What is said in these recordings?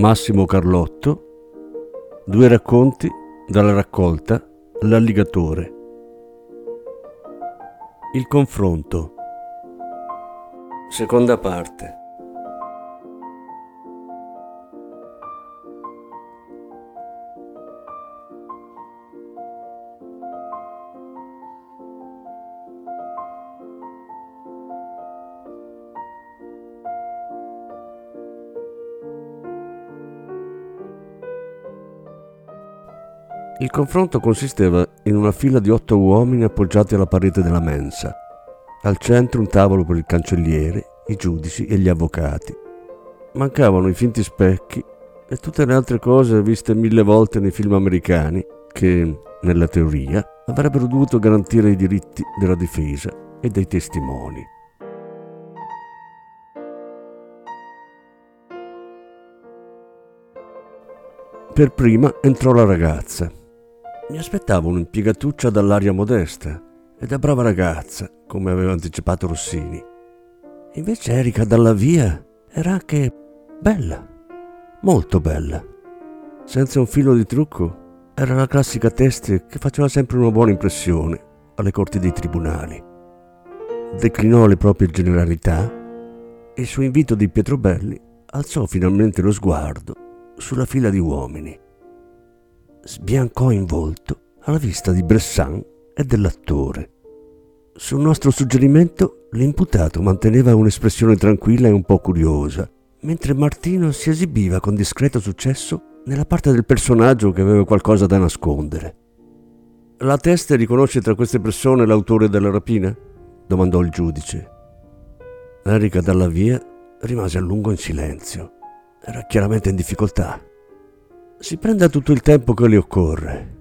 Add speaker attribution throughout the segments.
Speaker 1: Massimo Carlotto, due racconti dalla raccolta L'alligatore. Il confronto. Seconda parte. Il confronto consisteva in una fila di otto uomini appoggiati alla parete della mensa. Al centro un tavolo per il cancelliere, i giudici e gli avvocati. Mancavano i finti specchi e tutte le altre cose viste mille volte nei film americani che, nella teoria, avrebbero dovuto garantire i diritti della difesa e dei testimoni. Per prima entrò la ragazza mi aspettavo un'impiegatuccia dall'aria modesta e da brava ragazza, come aveva anticipato Rossini. Invece Erika dalla via era anche bella, molto bella. Senza un filo di trucco, era la classica teste che faceva sempre una buona impressione alle corti dei tribunali. Declinò le proprie generalità e su invito di Pietro Belli alzò finalmente lo sguardo sulla fila di uomini sbiancò in volto alla vista di Bressan e dell'attore. Sul nostro suggerimento, l'imputato manteneva un'espressione tranquilla e un po' curiosa, mentre Martino si esibiva con discreto successo nella parte del personaggio che aveva qualcosa da nascondere. La testa riconosce tra queste persone l'autore della rapina? domandò il giudice. Erika dalla via rimase a lungo in silenzio. Era chiaramente in difficoltà. Si prenda tutto il tempo che le occorre,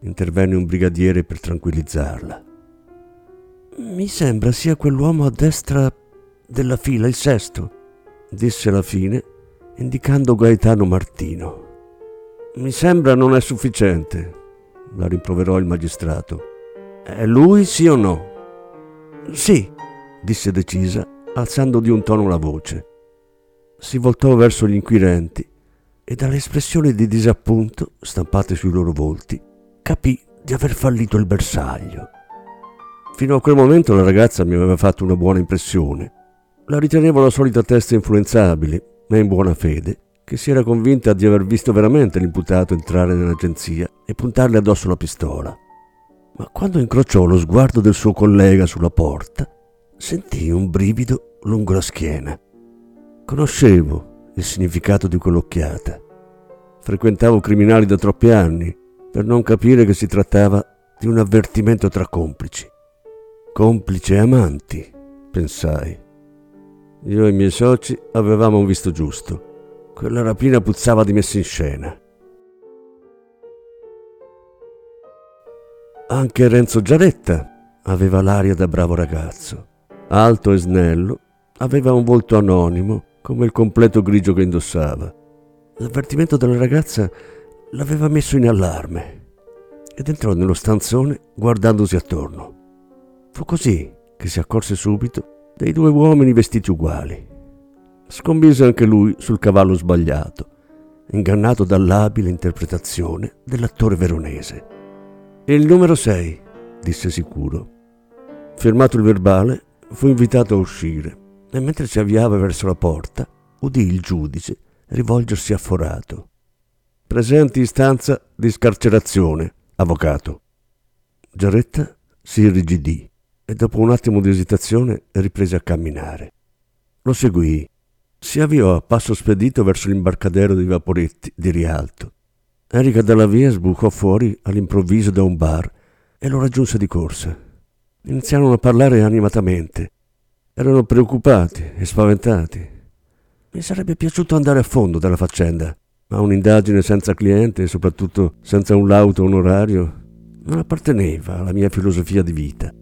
Speaker 1: intervenne un brigadiere per tranquillizzarla. Mi sembra sia quell'uomo a destra della fila, il sesto, disse alla fine, indicando Gaetano Martino. Mi sembra non è sufficiente, la rimproverò il magistrato. È lui sì o no? Sì, disse decisa, alzando di un tono la voce. Si voltò verso gli inquirenti e dalle espressioni di disappunto stampate sui loro volti capì di aver fallito il bersaglio. Fino a quel momento la ragazza mi aveva fatto una buona impressione. La ritenevo la solita testa influenzabile, ma in buona fede, che si era convinta di aver visto veramente l'imputato entrare nell'agenzia e puntarle addosso la pistola. Ma quando incrociò lo sguardo del suo collega sulla porta, sentì un brivido lungo la schiena. Conoscevo il significato di quell'occhiata. Frequentavo criminali da troppi anni per non capire che si trattava di un avvertimento tra complici. Complici e amanti, pensai. Io e i miei soci avevamo visto giusto. Quella rapina puzzava di messa in scena. Anche Renzo Giaretta aveva l'aria da bravo ragazzo. Alto e snello, aveva un volto anonimo come il completo grigio che indossava. L'avvertimento della ragazza l'aveva messo in allarme ed entrò nello stanzone guardandosi attorno. Fu così che si accorse subito dei due uomini vestiti uguali. Scommise anche lui sul cavallo sbagliato, ingannato dall'abile interpretazione dell'attore veronese. Il numero 6, disse sicuro. Firmato il verbale, fu invitato a uscire e mentre si avviava verso la porta, udì il giudice rivolgersi a Forato. Presenti istanza di scarcerazione, avvocato. Giaretta si irrigidì e dopo un attimo di esitazione riprese a camminare. Lo seguì. Si avviò a passo spedito verso l'imbarcadero dei vaporetti di Rialto. Erika dalla via sbucò fuori all'improvviso da un bar e lo raggiunse di corsa. Iniziarono a parlare animatamente. Erano preoccupati e spaventati. Mi sarebbe piaciuto andare a fondo della faccenda, ma un'indagine senza cliente e soprattutto senza un lauto onorario non apparteneva alla mia filosofia di vita.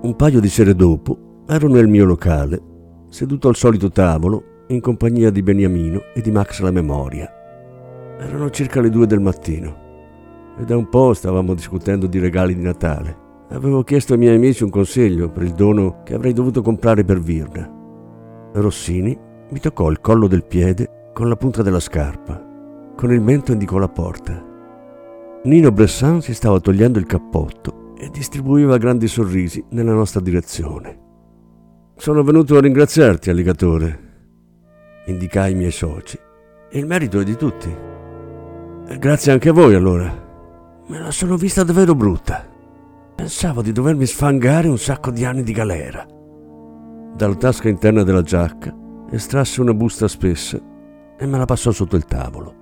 Speaker 1: Un paio di sere dopo ero nel mio locale, seduto al solito tavolo, in compagnia di Beniamino e di Max la memoria. Erano circa le due del mattino e da un po' stavamo discutendo di regali di Natale. Avevo chiesto ai miei amici un consiglio per il dono che avrei dovuto comprare per Virna. Rossini mi toccò il collo del piede con la punta della scarpa. Con il mento indicò la porta. Nino Bressan si stava togliendo il cappotto e distribuiva grandi sorrisi nella nostra direzione. Sono venuto a ringraziarti, alligatore, indicai i miei soci. Il merito è di tutti. E grazie anche a voi, allora. Me la sono vista davvero brutta. Pensavo di dovermi sfangare un sacco di anni di galera. Dalla tasca interna della giacca estrasse una busta spessa e me la passò sotto il tavolo.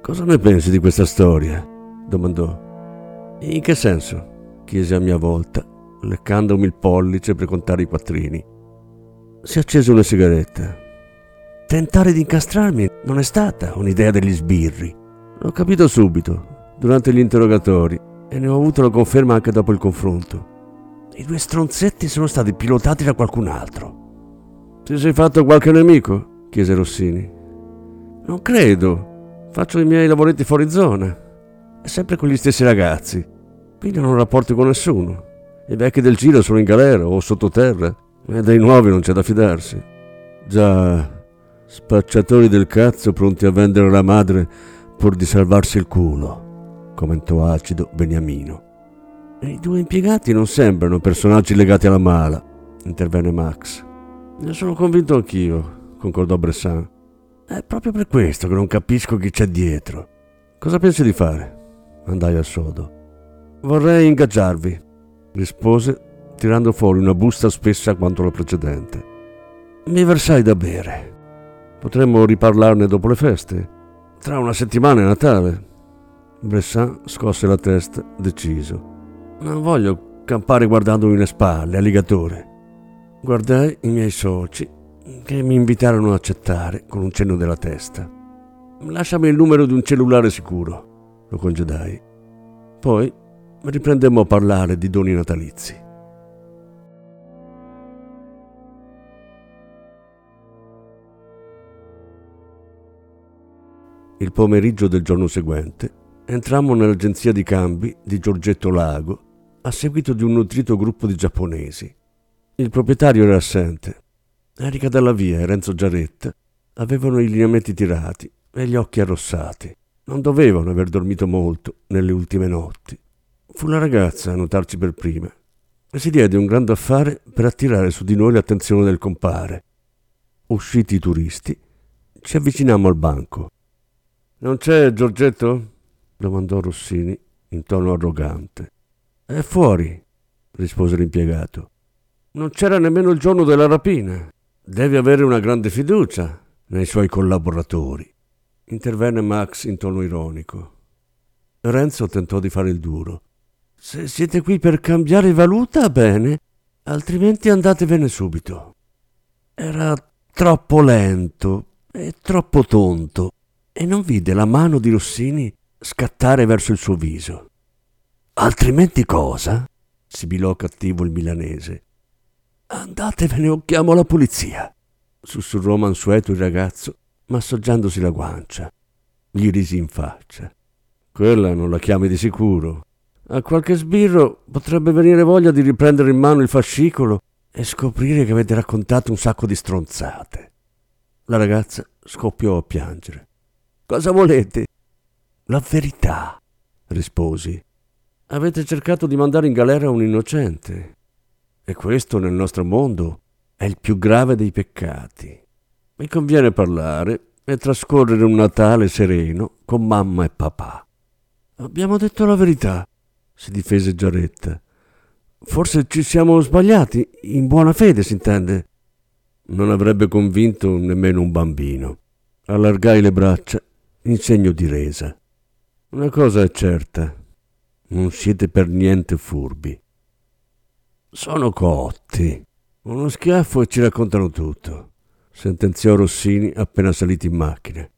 Speaker 1: Cosa ne pensi di questa storia? domandò. In che senso? Chiesi a mia volta, leccandomi il pollice per contare i quattrini. Si accese una sigaretta. Tentare di incastrarmi non è stata un'idea degli sbirri. L'ho capito subito, durante gli interrogatori, e ne ho avuto la conferma anche dopo il confronto. I due stronzetti sono stati pilotati da qualcun altro. Ti sei fatto qualche nemico? chiese Rossini. Non credo. Faccio i miei lavoretti fuori zona. E sempre con gli stessi ragazzi. Quindi non rapporti con nessuno. I vecchi del giro sono in galera o sottoterra e dei nuovi non c'è da fidarsi. Già, spacciatori del cazzo pronti a vendere la madre pur di salvarsi il culo, commentò acido Beniamino. I due impiegati non sembrano personaggi legati alla mala, intervenne Max. Ne sono convinto anch'io, concordò Bressan. È proprio per questo che non capisco chi c'è dietro. Cosa pensi di fare? Andai al sodo. Vorrei ingaggiarvi, rispose, tirando fuori una busta spessa quanto la precedente. Mi versai da bere. Potremmo riparlarne dopo le feste. Tra una settimana è Natale. Bressan scosse la testa, deciso. Non voglio campare guardandomi le spalle, alligatore. Guardai i miei soci, che mi invitarono a accettare con un cenno della testa. Lasciami il numero di un cellulare sicuro, lo congedai. Poi riprendemmo a parlare di doni natalizi. Il pomeriggio del giorno seguente entrammo nell'agenzia di cambi di Giorgetto Lago a seguito di un nutrito gruppo di giapponesi. Il proprietario era assente. Erika Dalla Via e Renzo Giaretta avevano i lineamenti tirati e gli occhi arrossati. Non dovevano aver dormito molto nelle ultime notti. Fu la ragazza a notarci per prima e si diede un grande affare per attirare su di noi l'attenzione del compare. usciti i turisti, ci avvicinammo al banco. Non c'è Giorgetto? domandò Rossini in tono arrogante. È fuori, rispose l'impiegato. Non c'era nemmeno il giorno della rapina. Devi avere una grande fiducia nei suoi collaboratori. Intervenne Max in tono ironico. Renzo tentò di fare il duro. Se siete qui per cambiare valuta, bene, altrimenti andatevene subito. Era troppo lento e troppo tonto e non vide la mano di Rossini scattare verso il suo viso. Altrimenti cosa? sibilò cattivo il milanese. Andatevene o chiamo la polizia, sussurrò mansueto il ragazzo, massaggiandosi la guancia. Gli risi in faccia. Quella non la chiami di sicuro. A qualche sbirro potrebbe venire voglia di riprendere in mano il fascicolo e scoprire che avete raccontato un sacco di stronzate. La ragazza scoppiò a piangere. Cosa volete? La verità, risposi. Avete cercato di mandare in galera un innocente. E questo nel nostro mondo è il più grave dei peccati. Mi conviene parlare e trascorrere un Natale sereno con mamma e papà. Abbiamo detto la verità, si difese Giaretta. Forse ci siamo sbagliati, in buona fede si intende. Non avrebbe convinto nemmeno un bambino. Allargai le braccia in segno di resa. Una cosa è certa, non siete per niente furbi. Sono cotti. Uno schiaffo e ci raccontano tutto, sentenziò Rossini appena saliti in macchina.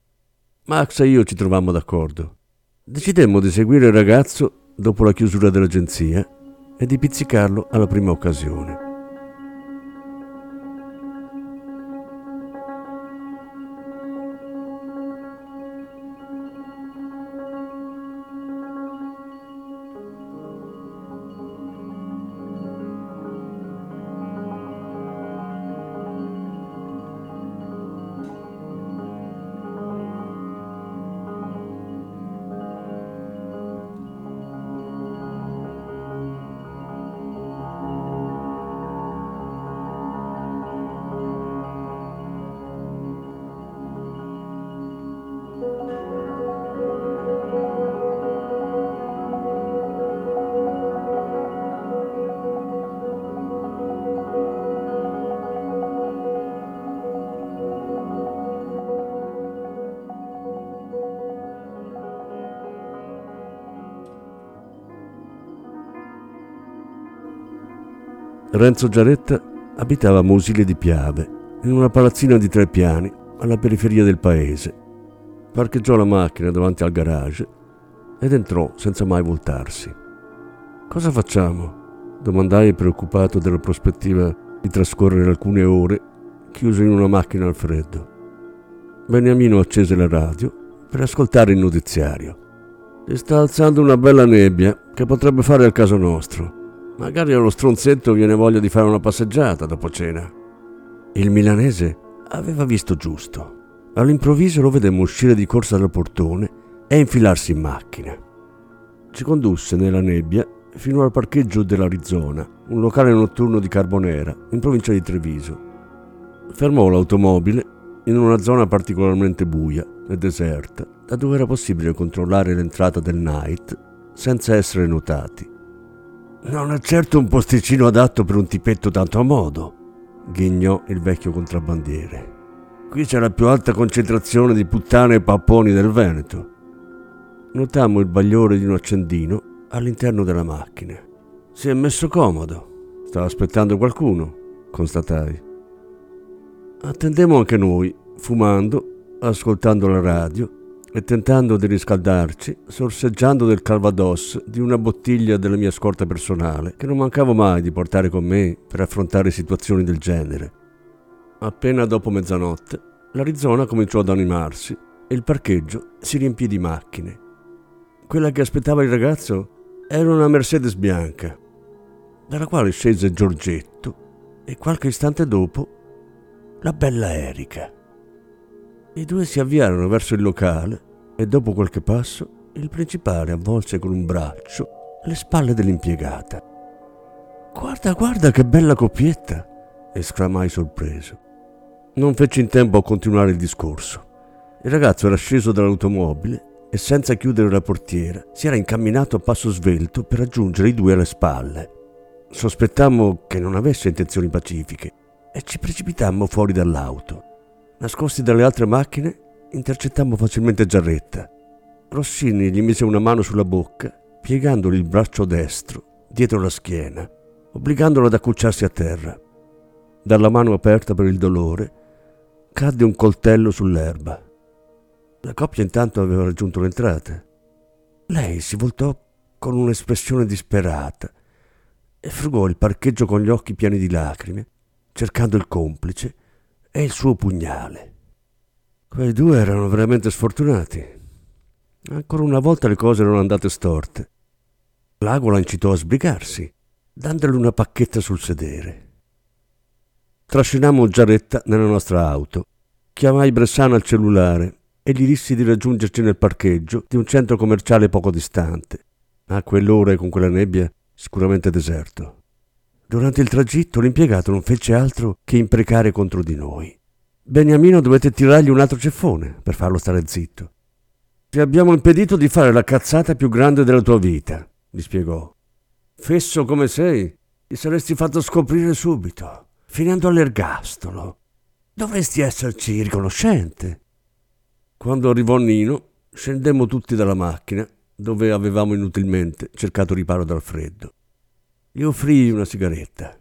Speaker 1: Max e io ci trovammo d'accordo. Decidemmo di seguire il ragazzo dopo la chiusura dell'agenzia e di pizzicarlo alla prima occasione. Renzo Giaretta abitava a Mosile di Piave, in una palazzina di tre piani alla periferia del paese. Parcheggiò la macchina davanti al garage ed entrò senza mai voltarsi. Cosa facciamo? domandai preoccupato della prospettiva di trascorrere alcune ore chiuso in una macchina al freddo. Beniamino accese la radio per ascoltare il notiziario. Si sta alzando una bella nebbia che potrebbe fare al caso nostro. Magari allo stronzetto viene voglia di fare una passeggiata dopo cena. Il milanese aveva visto giusto. All'improvviso lo vedemmo uscire di corsa dal portone e infilarsi in macchina. Ci condusse nella nebbia fino al parcheggio dell'Arizona, un locale notturno di Carbonera, in provincia di Treviso. Fermò l'automobile in una zona particolarmente buia e deserta, da dove era possibile controllare l'entrata del night senza essere notati. Non è certo un posticino adatto per un tipetto tanto a modo, ghignò il vecchio contrabbandiere. Qui c'è la più alta concentrazione di puttane e papponi del Veneto. Notammo il bagliore di un accendino all'interno della macchina. Si è messo comodo. Stava aspettando qualcuno, constatai. Attendemmo anche noi, fumando, ascoltando la radio e tentando di riscaldarci, sorseggiando del calvados di una bottiglia della mia scorta personale, che non mancavo mai di portare con me per affrontare situazioni del genere. Appena dopo mezzanotte, l'Arizona cominciò ad animarsi e il parcheggio si riempì di macchine. Quella che aspettava il ragazzo era una Mercedes bianca, dalla quale scese Giorgetto e qualche istante dopo la bella Erika. I due si avviarono verso il locale e dopo qualche passo il principale avvolse con un braccio le spalle dell'impiegata. Guarda, guarda che bella coppietta! esclamai sorpreso. Non feci in tempo a continuare il discorso. Il ragazzo era sceso dall'automobile e senza chiudere la portiera si era incamminato a passo svelto per raggiungere i due alle spalle. Sospettammo che non avesse intenzioni pacifiche e ci precipitammo fuori dall'auto. Nascosti dalle altre macchine, intercettammo facilmente Giarretta. Rossini gli mise una mano sulla bocca, piegandogli il braccio destro dietro la schiena, obbligandolo ad accucciarsi a terra. Dalla mano aperta per il dolore, cadde un coltello sull'erba. La coppia intanto aveva raggiunto l'entrata. Lei si voltò con un'espressione disperata e frugò il parcheggio con gli occhi pieni di lacrime, cercando il complice e il suo pugnale. Quei due erano veramente sfortunati. Ancora una volta le cose erano andate storte. L'ago la incitò a sbrigarsi, dandole una pacchetta sul sedere. Trascinammo Giaretta nella nostra auto. Chiamai Bressano al cellulare e gli dissi di raggiungerci nel parcheggio di un centro commerciale poco distante. A quell'ora e con quella nebbia sicuramente deserto. Durante il tragitto l'impiegato non fece altro che imprecare contro di noi. Beniamino dovette tirargli un altro ceffone per farlo stare zitto. Ti abbiamo impedito di fare la cazzata più grande della tua vita, gli spiegò. Fesso come sei, ti saresti fatto scoprire subito, finendo all'ergastolo. Dovresti esserci riconoscente. Quando arrivò Nino, scendemmo tutti dalla macchina, dove avevamo inutilmente cercato riparo dal freddo. Gli offrii una sigaretta.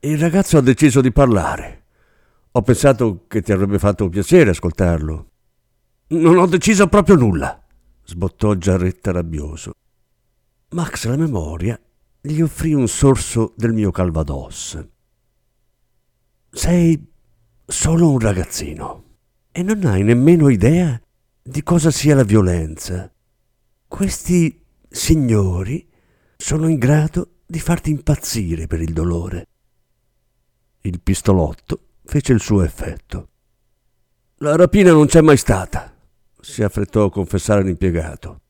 Speaker 1: Il ragazzo ha deciso di parlare. Ho pensato che ti avrebbe fatto piacere ascoltarlo. Non ho deciso proprio nulla, sbottò Giarretta rabbioso. Max la memoria gli offrì un sorso del mio calvados. Sei solo un ragazzino e non hai nemmeno idea di cosa sia la violenza. Questi signori sono in grado di farti impazzire per il dolore. Il pistolotto fece il suo effetto. La rapina non c'è mai stata, si affrettò a confessare l'impiegato.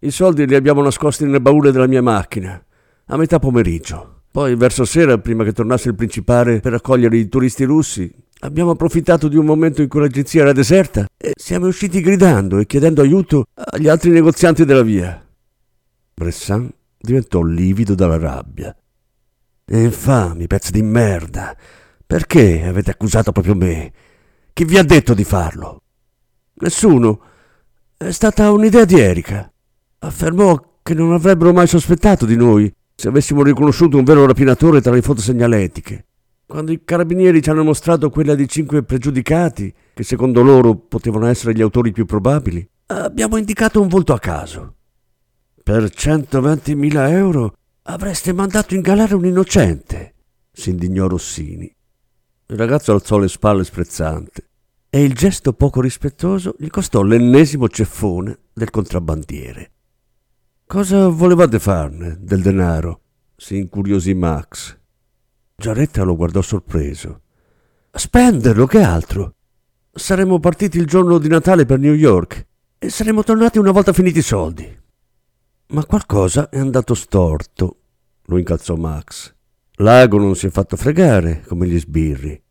Speaker 1: I soldi li abbiamo nascosti nel baule della mia macchina, a metà pomeriggio. Poi, verso sera, prima che tornasse il principale per accogliere i turisti russi, Abbiamo approfittato di un momento in cui l'agenzia era deserta e siamo usciti gridando e chiedendo aiuto agli altri negozianti della via. Bressan diventò livido dalla rabbia. Infami, pezzi di merda! Perché avete accusato proprio me? Chi vi ha detto di farlo? Nessuno. È stata un'idea di Erika. Affermò che non avrebbero mai sospettato di noi se avessimo riconosciuto un vero rapinatore tra le foto segnaletiche. Quando i carabinieri ci hanno mostrato quella di cinque pregiudicati, che secondo loro potevano essere gli autori più probabili, abbiamo indicato un volto a caso. Per 120.000 euro avreste mandato in galera un innocente, si indignò Rossini. Il ragazzo alzò le spalle sprezzante e il gesto poco rispettoso gli costò l'ennesimo ceffone del contrabbandiere. Cosa volevate farne del denaro? si incuriosì Max. Giaretta lo guardò sorpreso. Spenderlo, che altro? Saremmo partiti il giorno di Natale per New York e saremmo tornati una volta finiti i soldi. Ma qualcosa è andato storto, lo incalzò Max. L'ago non si è fatto fregare come gli sbirri.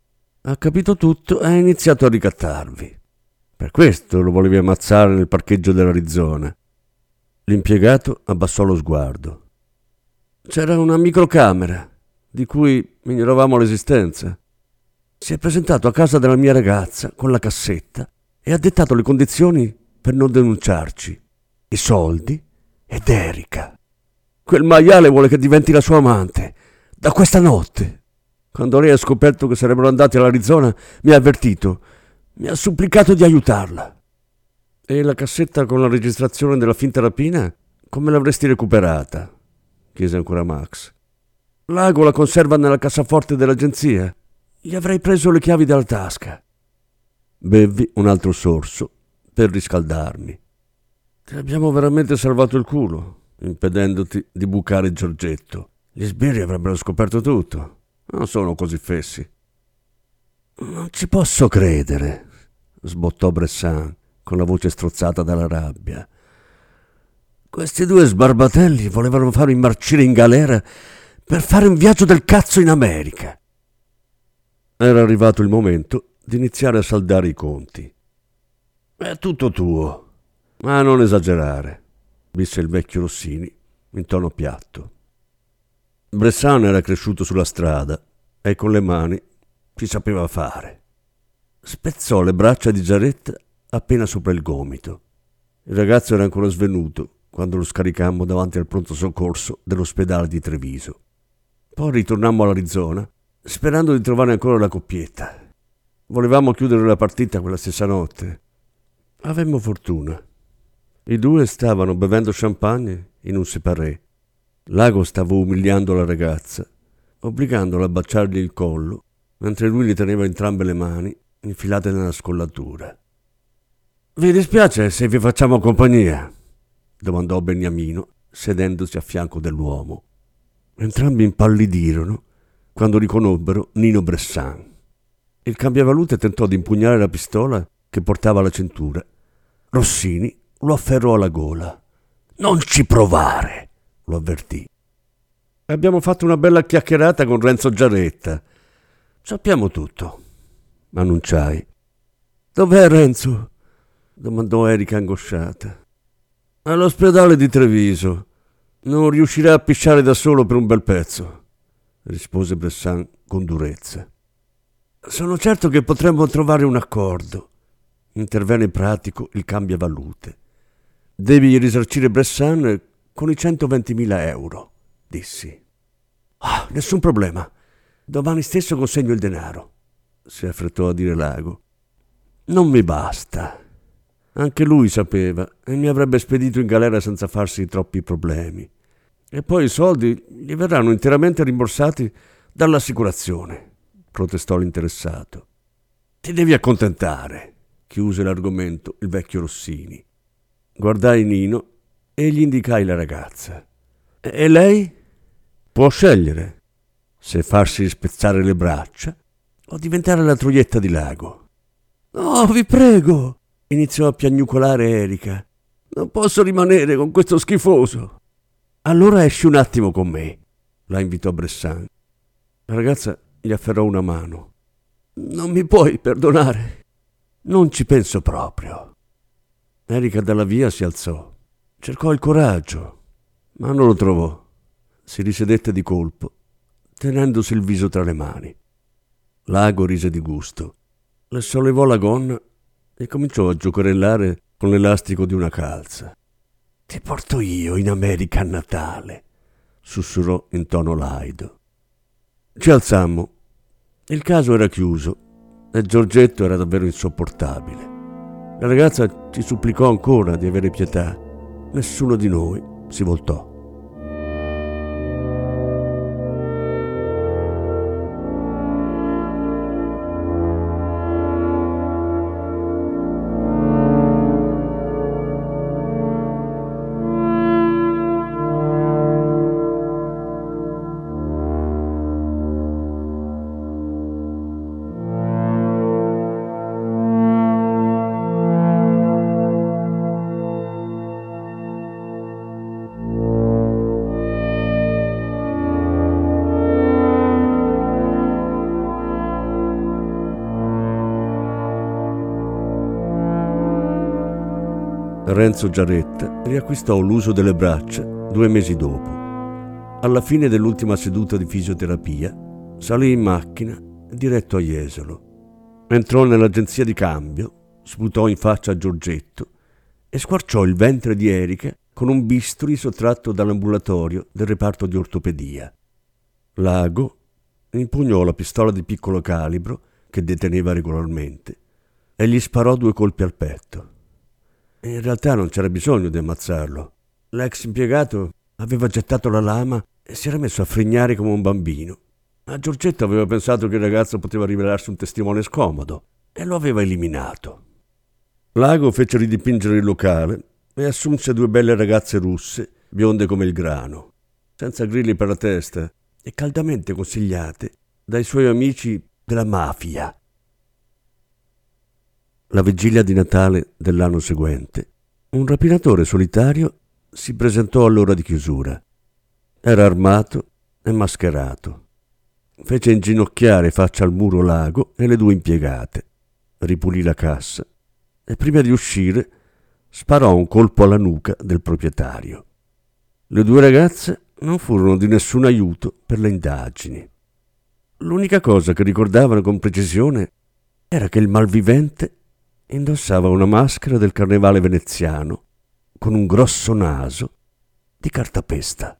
Speaker 1: Ha capito tutto e ha iniziato a ricattarvi. Per questo lo volevi ammazzare nel parcheggio dell'Arizona. L'impiegato abbassò lo sguardo. C'era una microcamera di cui ignoravamo l'esistenza. Si è presentato a casa della mia ragazza con la cassetta e ha dettato le condizioni per non denunciarci. I soldi ed Erika. Quel maiale vuole che diventi la sua amante. Da questa notte. Quando lei ha scoperto che sarebbero andati all'Arizona, mi ha avvertito. Mi ha supplicato di aiutarla. E la cassetta con la registrazione della finta rapina? Come l'avresti recuperata? chiese ancora Max. L'ago la conserva nella cassaforte dell'agenzia. Gli avrei preso le chiavi dalla tasca. Bevi un altro sorso per riscaldarmi. Ti abbiamo veramente salvato il culo, impedendoti di bucare Giorgetto. Gli sbirri avrebbero scoperto tutto. Non sono così fessi. Non ci posso credere, sbottò Bressan con la voce strozzata dalla rabbia. Questi due sbarbatelli volevano farmi marcire in galera per fare un viaggio del cazzo in America. Era arrivato il momento di iniziare a saldare i conti. È tutto tuo, ma non esagerare, disse il vecchio Rossini in tono piatto. Bressan era cresciuto sulla strada e con le mani ci sapeva fare. Spezzò le braccia di Giaretta appena sopra il gomito. Il ragazzo era ancora svenuto quando lo scaricammo davanti al pronto soccorso dell'ospedale di Treviso. Poi ritornammo all'Arizona sperando di trovare ancora la coppietta. Volevamo chiudere la partita quella stessa notte. Avemmo fortuna. I due stavano bevendo champagne in un separé. Lago stava umiliando la ragazza, obbligandola a baciargli il collo, mentre lui gli teneva entrambe le mani infilate nella scollatura. Vi dispiace se vi facciamo compagnia? domandò Beniamino, sedendosi a fianco dell'uomo. Entrambi impallidirono quando riconobbero Nino Bressan. Il cambiavalute tentò di impugnare la pistola che portava alla cintura. Rossini lo afferrò alla gola. Non ci provare, lo avvertì. Abbiamo fatto una bella chiacchierata con Renzo Giaretta. Sappiamo tutto, annunciai. Dov'è Renzo? domandò Erika angosciata. All'ospedale di Treviso. Non riuscirà a pisciare da solo per un bel pezzo rispose Bressan con durezza. Sono certo che potremmo trovare un accordo. Intervenne pratico il cambiavalute. Devi risarcire Bressan con i 120.000 euro, dissi. Ah, nessun problema. Domani stesso consegno il denaro, si affrettò a dire Lago. Non mi basta. Anche lui sapeva e mi avrebbe spedito in galera senza farsi troppi problemi. E poi i soldi gli verranno interamente rimborsati dall'assicurazione, protestò l'interessato. Ti devi accontentare, chiuse l'argomento il vecchio Rossini. Guardai Nino e gli indicai la ragazza. E lei? Può scegliere se farsi spezzare le braccia o diventare la troietta di lago. Oh, vi prego, iniziò a piagnucolare Erika. Non posso rimanere con questo schifoso. Allora esci un attimo con me, la invitò Bressan. La ragazza gli afferrò una mano. Non mi puoi perdonare? Non ci penso proprio. Erika dalla via si alzò. Cercò il coraggio, ma non lo trovò. Si risedette di colpo, tenendosi il viso tra le mani. Lago rise di gusto. Le sollevò la gonna e cominciò a giocherellare con l'elastico di una calza. Ti porto io in America a Natale, sussurrò in tono laido. Ci alzammo. Il caso era chiuso e Giorgetto era davvero insopportabile. La ragazza ci supplicò ancora di avere pietà. Nessuno di noi si voltò. Renzo Giaretta riacquistò l'uso delle braccia due mesi dopo. Alla fine dell'ultima seduta di fisioterapia salì in macchina diretto a Jesolo. Entrò nell'agenzia di cambio, sputò in faccia a Giorgetto e squarciò il ventre di Erika con un bisturi sottratto dall'ambulatorio del reparto di ortopedia. Lago impugnò la pistola di piccolo calibro che deteneva regolarmente e gli sparò due colpi al petto. In realtà non c'era bisogno di ammazzarlo. L'ex impiegato aveva gettato la lama e si era messo a frignare come un bambino. Ma Giorgetto aveva pensato che il ragazzo poteva rivelarsi un testimone scomodo e lo aveva eliminato. Lago fece ridipingere il locale e assunse due belle ragazze russe, bionde come il grano, senza grilli per la testa e caldamente consigliate dai suoi amici della mafia la vigilia di Natale dell'anno seguente, un rapinatore solitario si presentò all'ora di chiusura. Era armato e mascherato. Fece inginocchiare faccia al muro lago e le due impiegate. ripulì la cassa e prima di uscire sparò un colpo alla nuca del proprietario. Le due ragazze non furono di nessun aiuto per le indagini. L'unica cosa che ricordavano con precisione era che il malvivente indossava una maschera del carnevale veneziano con un grosso naso di cartapesta.